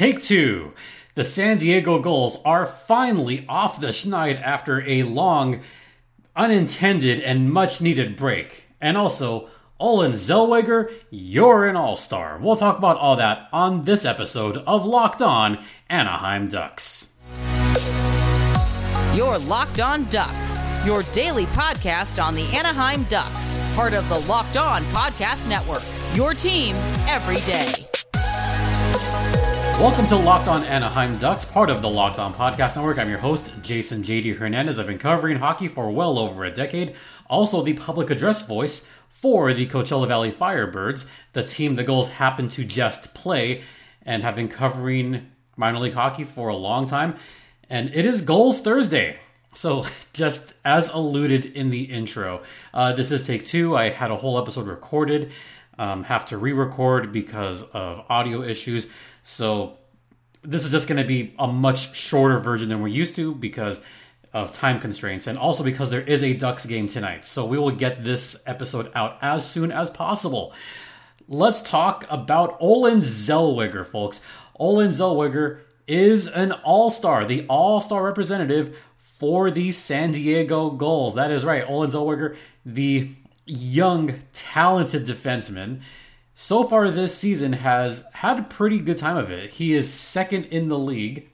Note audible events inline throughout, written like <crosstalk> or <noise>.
Take two. The San Diego Gulls are finally off the schneid after a long, unintended, and much needed break. And also, Olen Zellweger, you're an all star. We'll talk about all that on this episode of Locked On Anaheim Ducks. You're Locked On Ducks, your daily podcast on the Anaheim Ducks, part of the Locked On Podcast Network. Your team every day. Welcome to Locked On Anaheim Ducks, part of the Locked On Podcast Network. I'm your host, Jason JD Hernandez. I've been covering hockey for well over a decade, also the public address voice for the Coachella Valley Firebirds, the team the Gulls happen to just play, and have been covering minor league hockey for a long time. And it is Gulls Thursday. So, <laughs> just as alluded in the intro, uh, this is take two. I had a whole episode recorded, um, have to re record because of audio issues. So this is just going to be a much shorter version than we're used to because of time constraints and also because there is a Ducks game tonight. So we will get this episode out as soon as possible. Let's talk about Olen Zellweger, folks. Olen Zellweger is an all-star, the all-star representative for the San Diego Gulls. That is right. Olen Zellweger, the young, talented defenseman so far this season has had a pretty good time of it. He is second in the league.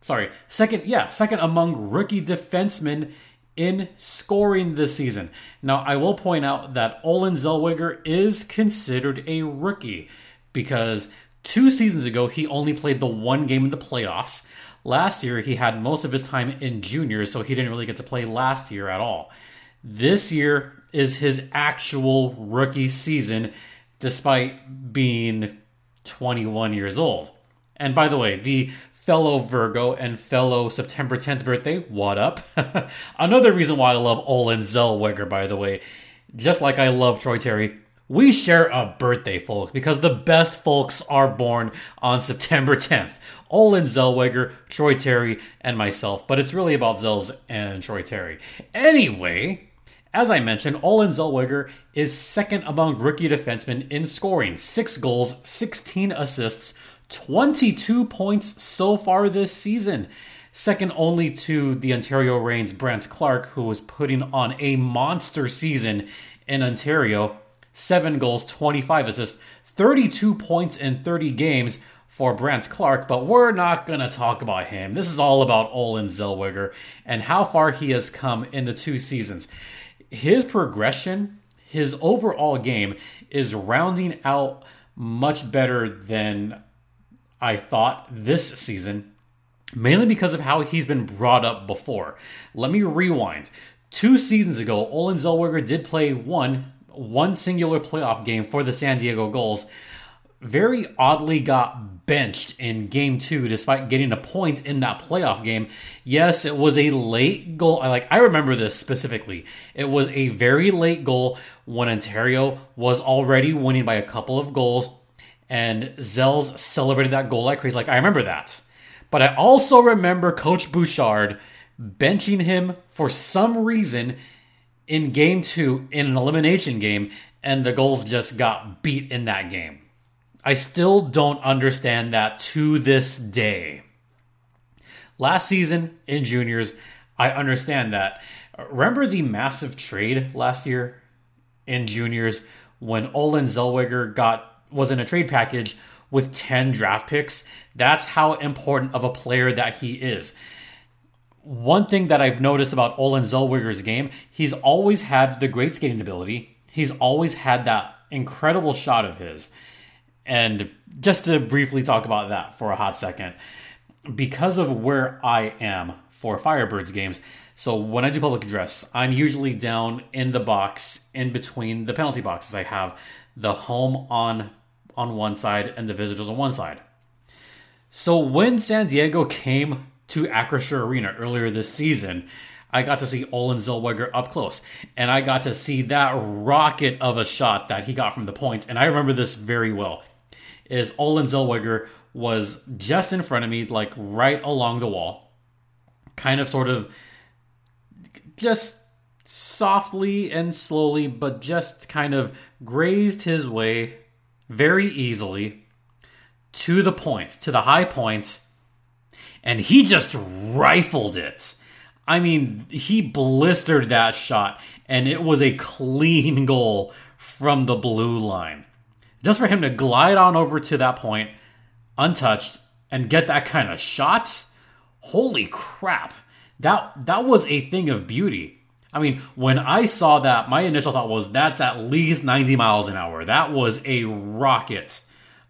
Sorry, second, yeah, second among rookie defensemen in scoring this season. Now, I will point out that Olen Zellweger is considered a rookie because two seasons ago he only played the one game in the playoffs. Last year he had most of his time in juniors, so he didn't really get to play last year at all. This year is his actual rookie season despite being 21 years old. And by the way, the fellow Virgo and fellow September 10th birthday, what up? <laughs> Another reason why I love Olen Zellweger, by the way, just like I love Troy Terry, we share a birthday, folks, because the best folks are born on September 10th. Olen Zellweger, Troy Terry, and myself, but it's really about Zells and Troy Terry. Anyway, as I mentioned, Olen Zellweger is second among rookie defensemen in scoring. Six goals, 16 assists, 22 points so far this season. Second only to the Ontario Reigns Brandt Clark, who was putting on a monster season in Ontario. Seven goals, 25 assists, 32 points in 30 games for Brandt Clark, but we're not going to talk about him. This is all about Olen Zellweger and how far he has come in the two seasons his progression, his overall game is rounding out much better than I thought this season, mainly because of how he's been brought up before. Let me rewind. Two seasons ago, Olen Zellweger did play one one singular playoff game for the San Diego Gulls, Very oddly got benched in game two despite getting a point in that playoff game. Yes, it was a late goal. I like I remember this specifically. It was a very late goal when Ontario was already winning by a couple of goals and Zells celebrated that goal like crazy. Like I remember that. But I also remember Coach Bouchard benching him for some reason in game two in an elimination game, and the Gulls just got beat in that game. I still don't understand that to this day. Last season in juniors, I understand that. Remember the massive trade last year in juniors when Olen Zellweger got was in a trade package with 10 draft picks? That's how important of a player that he is. One thing that I've noticed about Olen Zellweger's game, he's always had the great skating ability. He's always had that incredible shot of his. And just to briefly talk about that for a hot second, because of where I am for Firebirds games, so when I do public address, I'm usually down in the box in between the penalty boxes. I have the home on on one side and the visitors on one side. So when San Diego came to Acrisure Arena earlier this season, I got to see Olen Zellweger up close, and I got to see that rocket of a shot that he got from the point. And I remember this very well is Olen Zellweger was just in front of me, like right along the wall, kind of sort of just softly and slowly, but just kind of grazed his way very easily to the point, to the high point, and he just rifled it. I mean, he blistered that shot, and it was a clean <laughs> goal from the blue line. Just for him to glide on over to that point, untouched, and get that kind of shot, holy crap. That that was a thing of beauty. I mean, when I saw that, my initial thought was that's at least 90 miles an hour. That was a rocket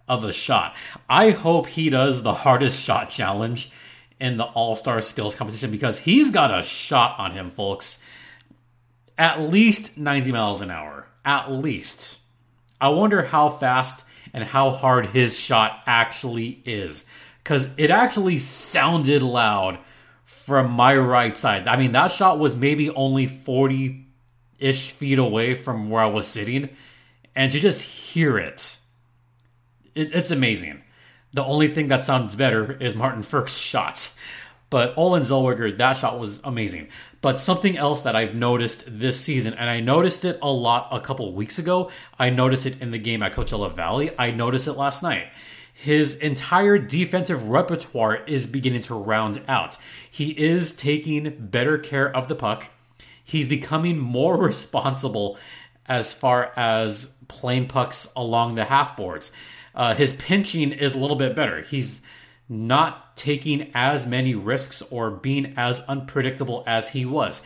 of a shot. I hope he does the hardest shot challenge in the All Star Skills competition because he's got a shot on him, folks. At least 90 miles an hour. At least. I wonder how fast and how hard his shot actually is. Because it actually sounded loud from my right side. I mean, that shot was maybe only 40 ish feet away from where I was sitting. And to just hear it, it it's amazing. The only thing that sounds better is Martin Frk's shots. But Olen Zellweger, that shot was amazing. But something else that I've noticed this season, and I noticed it a lot a couple weeks ago, I noticed it in the game at Coachella Valley, I noticed it last night. His entire defensive repertoire is beginning to round out. He is taking better care of the puck. He's becoming more <laughs> responsible as far as playing pucks along the half boards. Uh, his pinching is a little bit better. He's not taking as many risks or being as unpredictable as he was.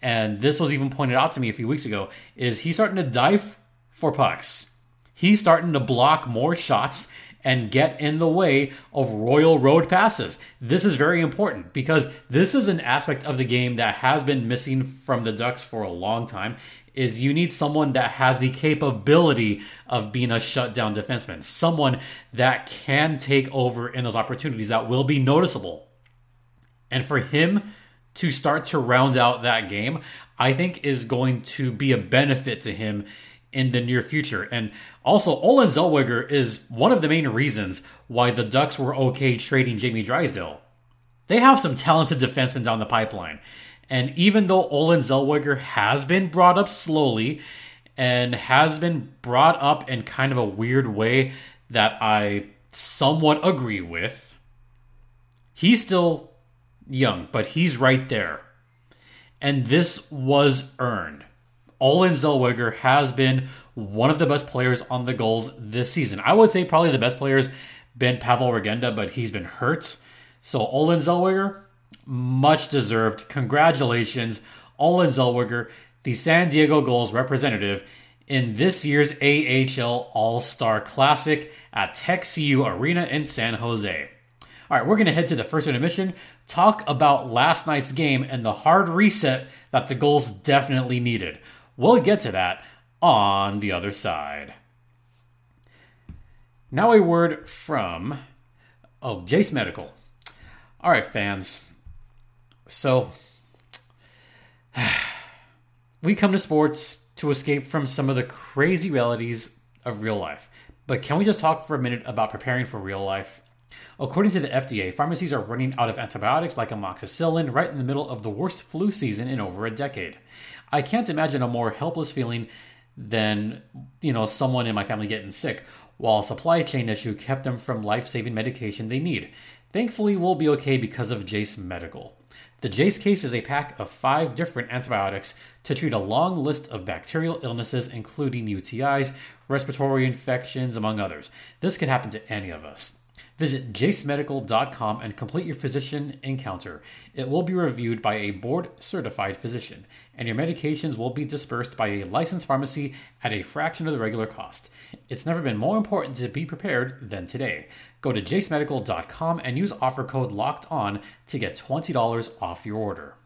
And this was even pointed out to me a few weeks ago is he's starting to dive for pucks. He's starting to block more shots and get in the way of Royal Road passes. This is very important because this is an aspect of the game that has been missing from the Ducks for a long time is you need someone that has the capability of being a shutdown defenseman, someone that can take over in those opportunities that will be noticeable. And for him to start to round out that game, I think is going to be a benefit to him in the near future. And also, Olen Zellweger is one of the main reasons why the Ducks were okay trading Jamie Drysdale. They have some talented defensemen down the pipeline. And even though Olen Zellweger has been brought up slowly and has been brought up in kind of a weird way that I somewhat agree with, he's still young, but he's right there. And this was earned. Olen Zellweger has been one of the best players on the Gulls this season. I would say probably the best player's been Pavel Regenda, but he's been hurt. So Olen Zellweger, much deserved. Congratulations, Olen Zellweger, the San Diego Gulls representative in this year's AHL All Star Classic at TechCU Arena in San Jose. All right, we're going to head to the first intermission, talk about last night's game and the hard reset that the Gulls definitely needed. We'll get to that on the other side. Now, a word from oh, Jase Medical. All right, fans. So, <sighs> we come to sports to escape from some of the crazy realities of real life. But can we just talk for a minute about preparing for real life? According to the FDA, pharmacies are running out of antibiotics like amoxicillin right in the middle of the worst flu season in over a decade. I can't imagine a more helpless feeling than, you know, someone in my family getting sick, while a supply chain issue kept them from life-saving medication they need. Thankfully, we'll be okay because of Jase Medical. The Jase case is a pack of five different antibiotics to treat a long list of bacterial illnesses, including UTIs, respiratory infections, among others. This could happen to any of us. Visit jasemedical.com and complete your physician encounter. It will be reviewed by a board certified physician, and your medications will be dispersed by a licensed pharmacy at a fraction of the regular cost. It's never been more important to be prepared than today. Go to jasemedical.com and use offer code LOCKED ON to get $20 off your order.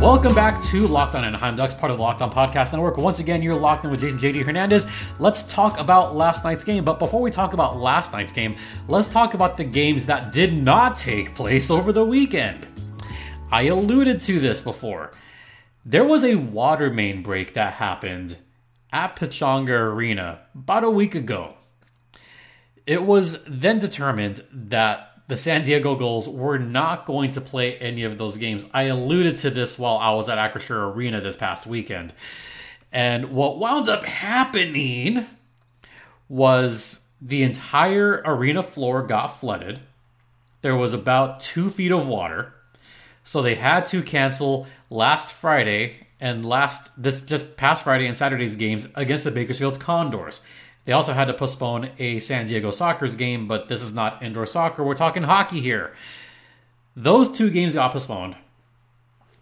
Welcome back to Locked On Anaheim Ducks, part of the Locked On Podcast Network. Once again, you're locked in with Jason JD Hernandez. Let's talk about last night's game. But before we talk about last night's game, let's talk about the games that did not take place over the weekend. I alluded to this before. There was a water main break that happened at Pechanga Arena about a week ago. It was then determined that the San Diego Gulls were not going to play any of those games. I alluded to this while I was at Acrisure Arena this past weekend. And what wound up happening was the entire arena floor got flooded. There was about two feet of water. So they had to cancel last Friday and last this just past Friday and Saturday's games against the Bakersfield Condors. They also had to postpone a San Diego Sockers game, but this is not indoor soccer. We're talking hockey here. Those two games got postponed.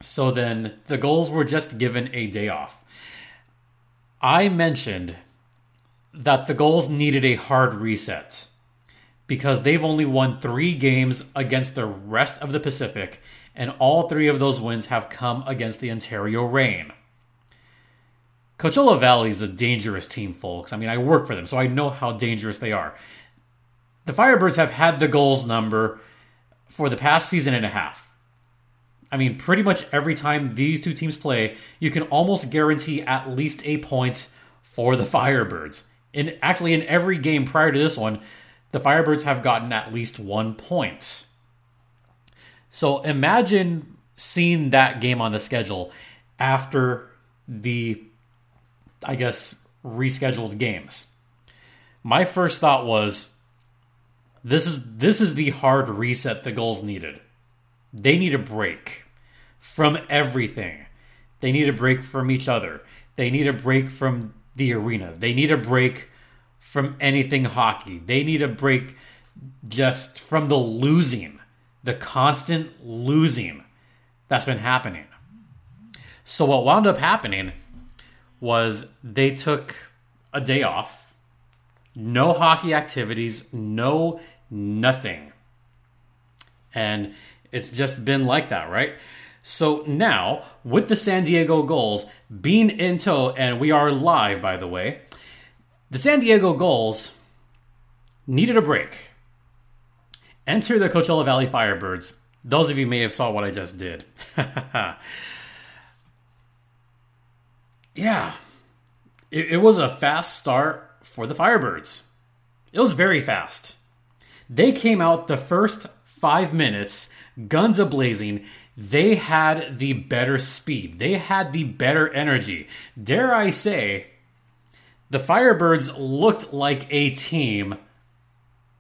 So then the Gulls were just given a day off. I mentioned that the Gulls needed a hard reset because they've only won three games against the rest of the Pacific, and all three of those wins have come against the Ontario Reign. Coachella Valley is a dangerous team, folks. I mean, I work for them, so I know how dangerous they are. The Firebirds have had the Gulls number for the past season and a half. I mean, pretty much every time these two teams play, you can almost guarantee at least a point for the Firebirds. In actually in every game prior to this one, the Firebirds have gotten at least one point. So imagine seeing that game on the schedule after the I guess, rescheduled games. My first thought was this is this is the hard reset the Gulls needed. They need a break from everything. They need a break from each other. They need a break from the arena. They need a break from anything hockey. They need a break just from the losing, the constant losing that's been happening. So what wound up happening was they took a day off, no hockey activities, no nothing. And it's just been like that, right? So now, with the San Diego Gulls being in tow, and we are live, by the way, the San Diego Gulls needed a break. Enter the Coachella Valley Firebirds. Those of you may have saw what I just did. <laughs> yeah, it, it was a fast start for the Firebirds. It was very fast. They came out the first five minutes, guns a blazing. They had the better speed. They had the better energy. Dare I say, the Firebirds looked like a team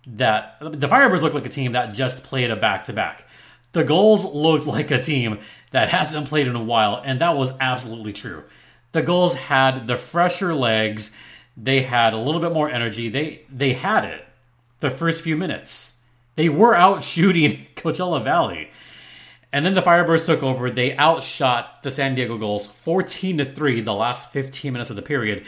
that the Firebirds looked like a team that just played a back to back. The Gulls looked like a team that hasn't played in a while, and that was absolutely true the Gulls had the fresher legs. They had a little bit more energy. They they had it the first few minutes. They were out <laughs> shooting Coachella Valley. And then the Firebirds took over. They outshot the San Diego Gulls 14 to 3 the last 15 minutes of the period.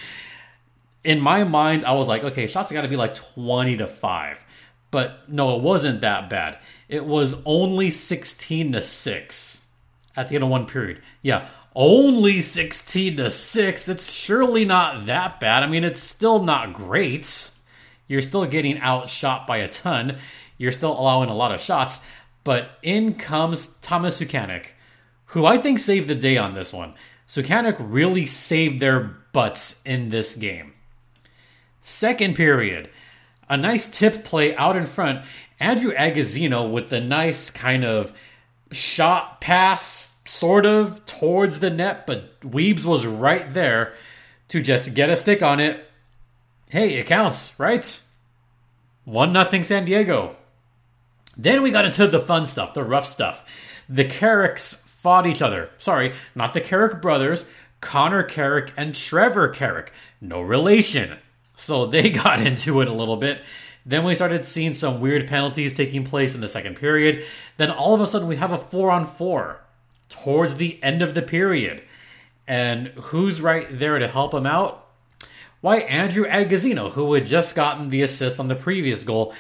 In my mind, I was like, okay, shots got to be like 20 to 5. But no, it wasn't that bad. It was only 16 to 6 at the end of one period. Yeah, only 16 to 6. It's surely not that bad. I mean, it's still not great. You're still getting outshot by a ton. You're still allowing a lot of shots. But in comes Thomas Suchanek, who I think saved the day on this one. Suchanek really saved their butts in this game. Second period, a nice tip play out in front. Andrew Agozzino with the nice kind of shot pass sort of towards the net, but Weebs was right there to just get a stick on it. Hey, it counts, right? One nothing San Diego. Then we got into the fun stuff, the rough stuff. The Carricks fought each other. Sorry, not the Carrick brothers, Connor Carrick and Trevor Carrick. No relation. So <laughs> they got into it a little bit. Then we started seeing some weird penalties taking place in the second period. Then all of a sudden we have a four on four towards the end of the period. And who's right there to help him out? Why, Andrew Agozzino, who had just gotten the assist on the previous goal.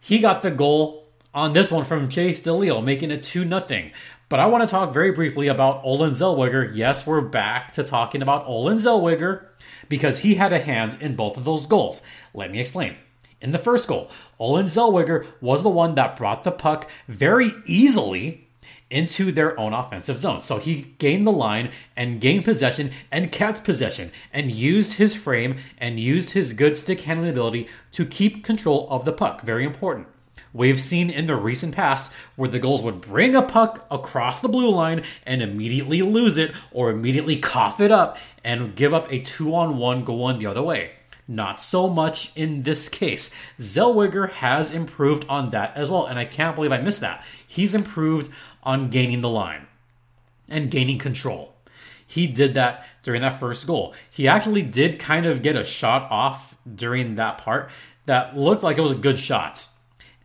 He got the goal on this one from Chase DeLeo, making it 2 0. But I want to talk very briefly about Olen Zellweger. Yes, we're back to talking about Olen Zellweger because he had a hand in both of those goals. Let me explain. In the first goal, Olen Zellweger was the one that brought the puck very easily into their own offensive zone. So he gained the line and gained possession and kept possession and used his frame and used his good stick handling ability to keep control of the puck. Very important. We've seen in the recent past where the Gulls would bring a puck across the blue line and immediately lose it or immediately cough it up and give up a two on one going the other way. Not so much in this case. Zellweger has improved on that as well, and I can't believe I missed that. He's improved on gaining the line and gaining control. He did that during that first goal. He actually did kind of get a shot off during that part that looked like it was a good shot.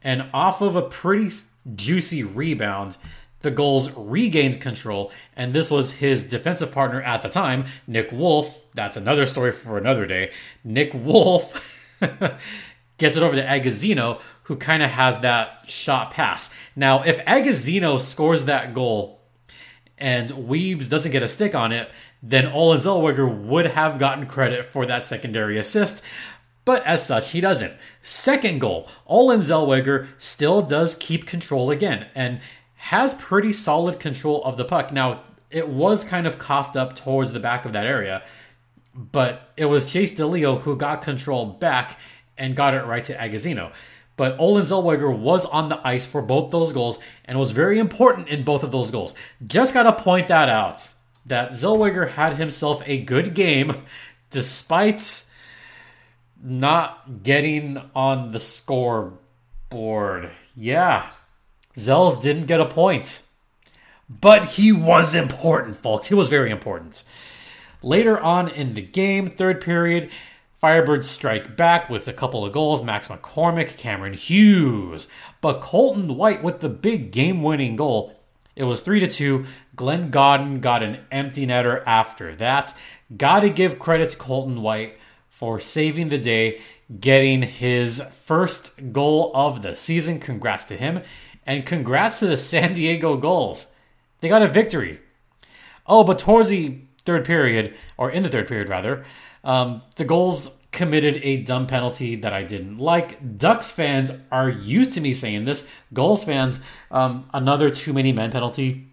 And off of a pretty juicy rebound, the Gulls regained control, and this was his defensive partner at the time, Nick Wolff. That's another story for another day. Nick <laughs> Wolff <laughs> gets it over to Agozzino, who kind of has that shot pass. Now, if Agozzino scores that goal and Weebs doesn't get a stick on it, then Olen Zellweger would have gotten credit for that secondary assist. But as such, he doesn't. Second goal, Olen Zellweger still does keep control again and has pretty solid control of the puck. Now, it was kind of coughed up towards the back of that area, but it was Chase DeLeo who got control back and got it right to Agozzino. But Olen Zellweger was on the ice for both those goals and was very important in both of those goals. Just got to point that out that Zellweger had himself a good game despite not getting on the scoreboard. Yeah, Zells didn't get a point. But he was important, folks. He was very important. Later on in the game, third period, Firebirds strike back with a couple of goals. Max McCormick, Cameron Hughes. But Colton White with the big game winning goal. It was 3 to 2. Glenn Gawdin got an empty netter after that. Gotta give credit to Colton White for saving the day, getting his first goal of the season. Congrats to him. And congrats to the San Diego Gulls. They got a victory. Oh, but towards the third period, or in the third period rather, um, the Gulls committed a dumb penalty that I didn't like. Ducks fans are used to me saying this. Gulls fans, um, another too many men penalty.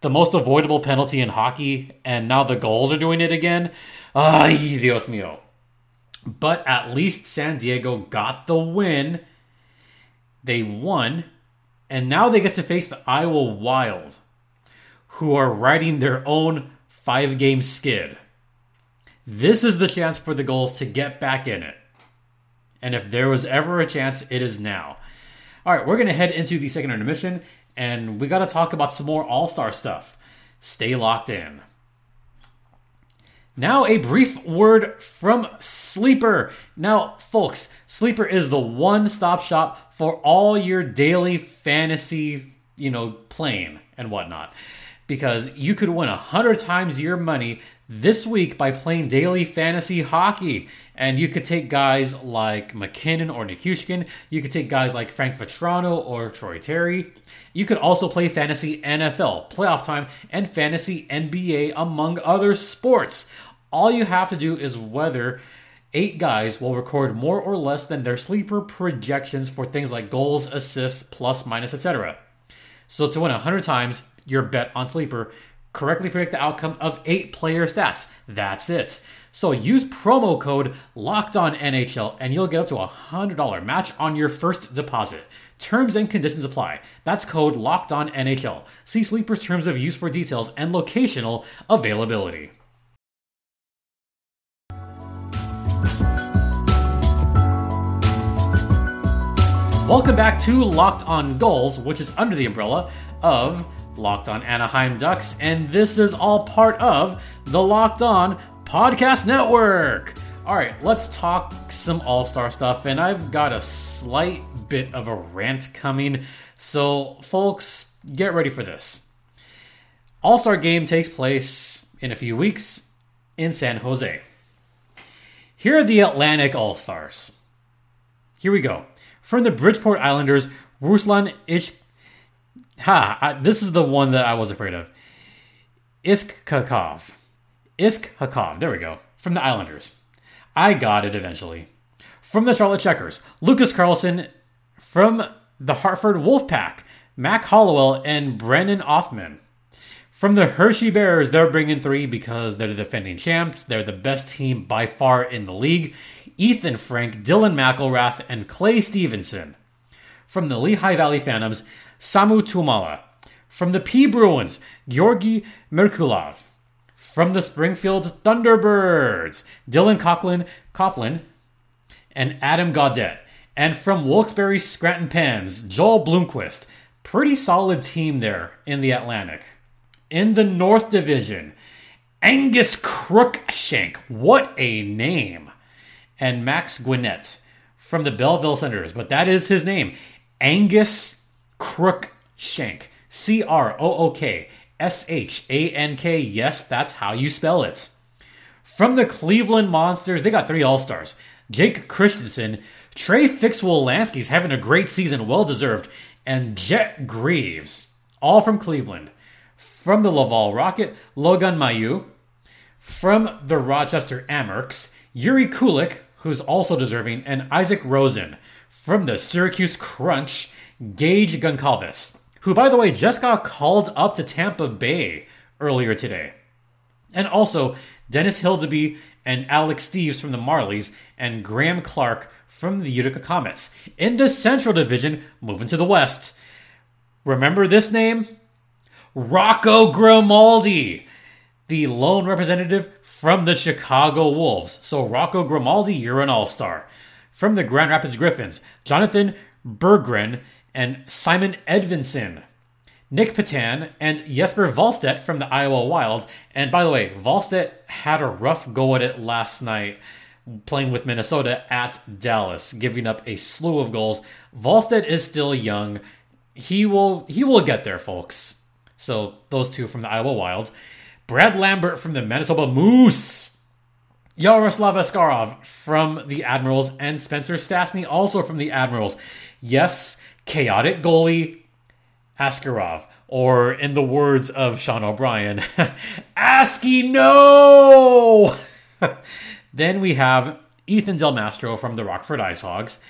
The most avoidable penalty in hockey, and now the Gulls are doing it again. Ay, Dios mío. But at least San Diego got the win. They won. And now they get to face the Iowa Wild, who are riding their own five game skid. This is the chance for the Gulls to get back in it. And if there was ever a chance, it is now. All right, we're going to head into the second intermission, and we got to talk about some more All Star stuff. Stay locked in. Now, a brief word from Sleeper. Now, folks, Sleeper is the one stop shop for all your daily fantasy, you know, playing and whatnot. Because you could win a hundred times your money this week by playing daily fantasy hockey. And you could take guys like MacKinnon or Nichushkin. You could take guys like Frank Vatrano or Troy Terry. You could also play fantasy NFL, playoff time, and fantasy NBA, among other sports. All you have to do is whether eight guys will record more or less than their sleeper projections for things like goals, assists, plus, minus, etc. So to win 100 times your bet on sleeper, correctly predict the outcome of eight player stats. That's it. So use promo code Locked On NHL and you'll get up to a hundred dollar match on your first deposit. Terms and conditions apply. That's code Locked On NHL. See Sleeper's terms of use for details and locational availability. Welcome back to Locked On Gulls, which is under the umbrella of Locked On Anaheim Ducks, and this is all part of the Locked On Podcast Network. All right, let's talk some All Star stuff, and I've got a slight bit of a rant coming. So, folks, get ready for this. All Star game takes place in a few weeks in San Jose. Here are the Atlantic All Stars. Here we go. From the Bridgeport Islanders, Ruslan Ich. Ha! I, this is the one that I was afraid of. Iskhakov. Iskhakov. There we go. From the Islanders. I got it eventually. From the Charlotte Checkers, Lucas Carlson. From the Hartford Wolfpack, Mac Hollowell and Brennan Othmann. From the Hershey Bears, they're bringing three because they're the defending champs. They're the best team by far in the league. Ethan Frank, Dylan McIlrath, and Clay Stevenson. From the Lehigh Valley Phantoms, Samu Tuomaala. From the P Bruins, Georgi Merkulov. From the Springfield Thunderbirds, Dylan Coughlin, Coughlin and Adam Gaudette. And from Wilkes-Barre Scranton Pens, Joel Blomqvist. Pretty solid team there in the Atlantic. In the North Division, Angus Crookshank. What a name. And Max Guenette from the Belleville Senators. But that is his name. Angus Crookshank. C R O O K S H A N K. Yes, that's how you spell it. From the Cleveland Monsters, they got three All Stars Jake Christiansen, Trey Fix-Wolansky's having a great season, well deserved, and Jet Greaves, all from Cleveland. From the Laval Rocket, Logan Mailloux. From the Rochester Amerks, Yuri Kulik, who's also deserving, and Isaac Rosen. From the Syracuse Crunch, Gage Goncalves, who, by the way, just got called up to Tampa Bay earlier today. And also, Dennis Hildeby and Alex Steves from the Marlies, and Graham Clark from the Utica Comets. In the Central Division, moving to the West. Remember this name? Rocco Grimaldi, the lone representative from the Chicago Wolves. So, Rocco Grimaldi, you're an all star. From the Grand Rapids Griffins, Jonathan Berggren and Simon Edvinsson. Nick Petan and Jesper Wallstedt from the Iowa Wild. And by the way, Wallstedt had a rough go at it last night playing with Minnesota at Dallas, giving up a slew of goals. Wallstedt is still young. He will he will get there, folks. So those two from the Iowa Wild. Brad Lambert from the Manitoba Moose. Yaroslav Askarov from the Admirals and Spencer Stastny also from the Admirals. Yes, chaotic goalie Askarov, or in the words of Sean O'Brien, <laughs> ASCII no! <laughs> then we have Ethan Del Mastro from the Rockford Ice Hogs,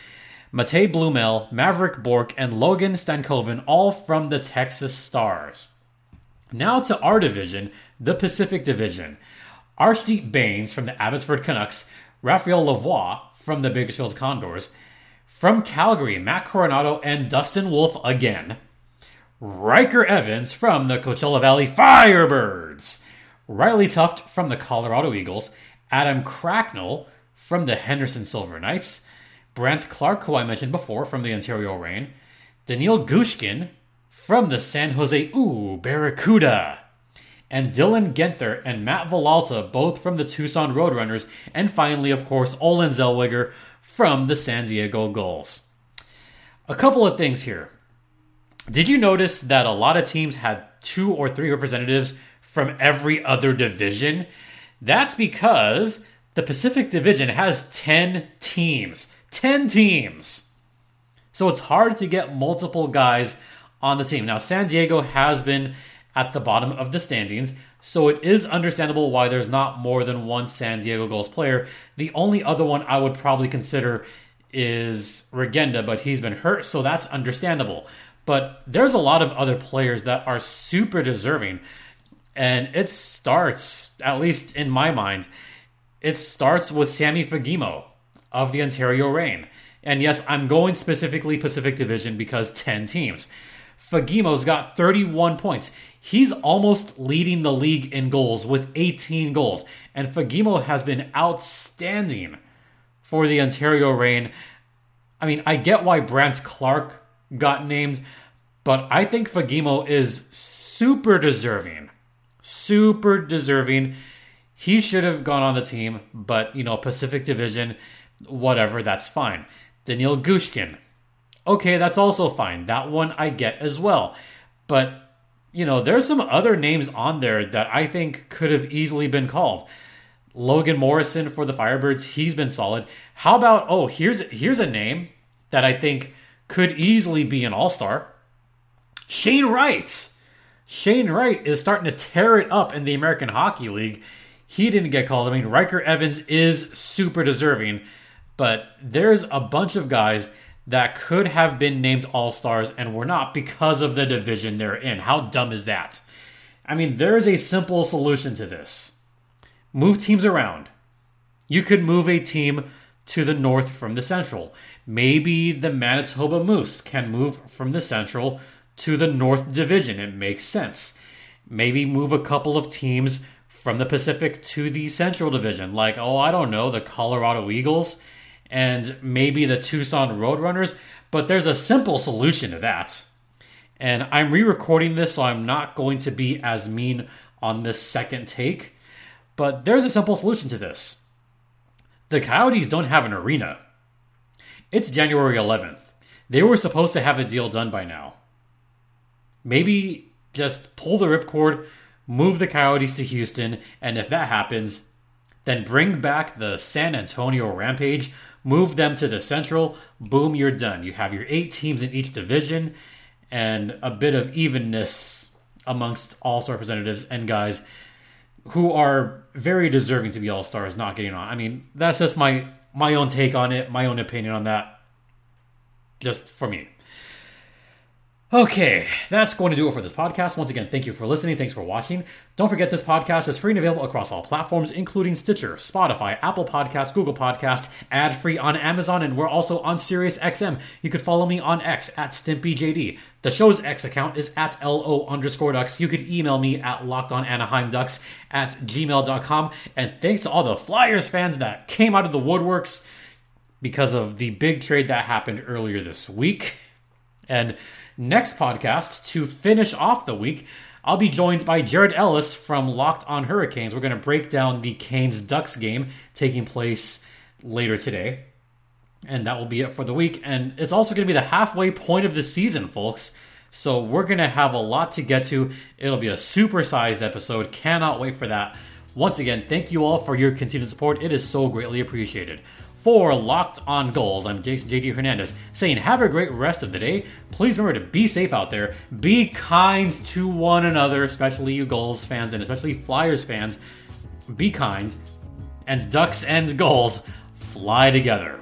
Matej Blumel, Mavrik Bourque, and Logan Stankoven, all from the Texas Stars. Now to our division, the Pacific Division. Arshdeep Bains from the Abbotsford Canucks, Raphael Lavoie from the Bakersfield Condors, from Calgary, Matt Coronato and Dustin Wolf again, Ryker Evans from the Coachella Valley Firebirds, Riley Tufte from the Colorado Eagles, Adam Cracknell from the Henderson Silver Knights, Brandt Clark, who I mentioned before from the Ontario Reign, Daniil Gushchin from the San Jose Ooh Barracuda, and Dylan Guenther and Matt Villalta, both from the Tucson Roadrunners, and finally, of course, Olen Zellweger from the San Diego Gulls. A couple of things here. Did you notice that a lot of teams had two or three representatives from every other division? That's because the Pacific Division has 10 teams. 10 teams! So it's hard to get multiple guys on the team. Now, San Diego has been at the bottom of the standings, so it is understandable why there's not more than one San Diego Gulls player. The only other one I would probably consider is Regenda, but he's been hurt, so that's understandable. But there's a lot of other players that are super deserving. And it starts, at least in my mind, it starts with Sammy Fagemo of the Ontario Reign. And yes, I'm going specifically Pacific Division because 10 teams. Fagemo's got 31 points. He's almost leading the league in goals with 18 goals. And Fagemo has been outstanding for the Ontario Reign. I mean, I get why Brandt Clark got named, but I think Fagemo is super deserving. Super deserving. He should have gone on the team, but you know, Pacific Division, whatever, that's fine. Daniil Gushchin. Okay, that's also fine. That one I get as well. But you know, there's some other names on there that I think could have easily been called. Logan Morrison for the Firebirds, he's been solid. How about oh, here's here's a name that I think could easily be an all star. Shane Wright. Shane Wright is starting to tear it up in the American Hockey League. He didn't get called. I mean, Ryker Evans is super deserving, but there's a bunch of guys that could have been named all stars and were not because of the division they're in. How dumb is that? I mean, there is a simple solution to this move teams around. You could move a team to the north from the central. Maybe the Manitoba Moose can move from the central to the north division. It makes sense. Maybe move a couple of teams from the Pacific to the central division, like, oh, I don't know, the Colorado Eagles and maybe the Tucson Roadrunners. But there's a simple solution to that. And I'm re recording this, so I'm not going to be as mean on this second take. But there's a simple solution to this. The Coyotes don't have an arena. It's January 11th. They were supposed to have a deal done by now. Maybe just pull the ripcord, move the Coyotes to Houston, and if that happens, then bring back the San Antonio Rampage, move them to the Central, boom, you're done. You have your eight teams in each division, and a bit of evenness amongst all star representatives and guys who are very deserving to be all stars not getting on. I mean, that's just my my own take on it, my own opinion on that. Just for me. Okay, that's going to do it for this podcast. Once again, thank you for listening. Thanks for watching. Don't forget this podcast is free and available across all platforms, including Stitcher, Spotify, Apple Podcasts, Google Podcasts, ad free on Amazon, and we're also on Sirius XM. You could follow me on X at StimpyJD. The show's X account is at LO underscore ducks. You could email me at lockedonanaheimducks at gmail.com. And thanks to all the Flyers fans that came out of the woodworks because of the big trade that happened earlier this week. And Next podcast, to finish off the week, I'll be joined by Jared Ellis from Locked on Hurricanes. We're going to break down the Canes Ducks game taking place later today. And that will be it for the week. And it's also going to be the halfway point of the season, folks. So we're going to have a lot to get to. It'll be a supersized episode. Cannot wait for that. Once again, thank you all for your continued support. It is so greatly appreciated for Locked on Gulls. I'm JD Hernandez saying, have a great rest of the day. Please remember to be safe out there, be kind to one another, especially you Gulls fans and especially Flyers fans. Be kind, and Ducks and Gulls fly together.